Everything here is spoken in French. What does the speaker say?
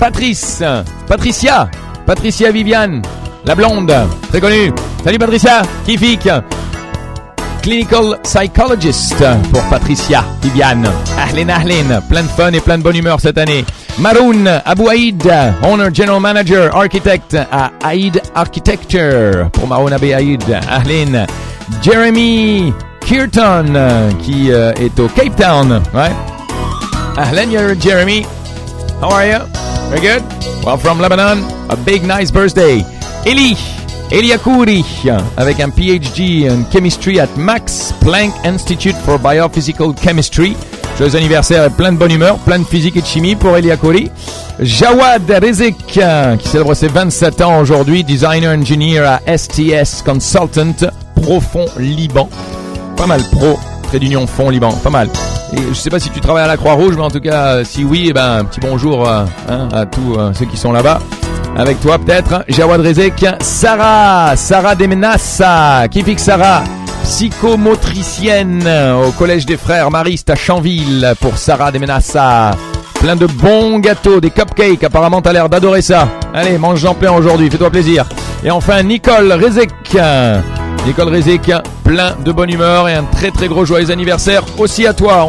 Patrice, Patricia, Patricia Viviane, la blonde, très connue. Salut Patricia, Kifik. Clinical Psychologist pour Patricia Viviane. Ahlen Ahlen, plein de fun et plein de bonne humeur cette année. Maroon Abou Aïd, Owner General Manager Architect à Aïd Architecture pour Maroon Abou Aïd. Ahlen. Jeremy Kirton qui euh, est au Cape Town. Ouais. Ahlen, Jeremy. How are you? Very good. Well, from Lebanon, a big nice birthday. Eli, Eli Akouri, avec un PhD in Chemistry at Max Planck Institute for Biophysical Chemistry. Joyeux anniversaire et plein de bonne humeur, plein de physique et de chimie pour Eli Akouri. Jawad Rezek, qui célèbre ses 27 ans aujourd'hui, designer engineer à STS Consultant, profond Liban. Pas mal pro, trait d'union fond Liban, pas mal. Et je sais pas si tu travailles à la Croix-Rouge, mais en tout cas, euh, si oui, eh ben, un petit bonjour euh, hein, à tous euh, ceux qui sont là-bas. Avec toi peut-être, Jawad Rezek, Sarah, Sarah Demenassa, qui fixe Sarah, psychomotricienne au Collège des Frères Maristes à Chanville pour Sarah Demenassa. Plein de bons gâteaux, des cupcakes, apparemment t'as l'air d'adorer ça. Allez, mange-en plein aujourd'hui, fais-toi plaisir. Et enfin, Nicole Rezek, Nicole Rezek, plein de bonne humeur et un très très gros joyeux anniversaire aussi à toi.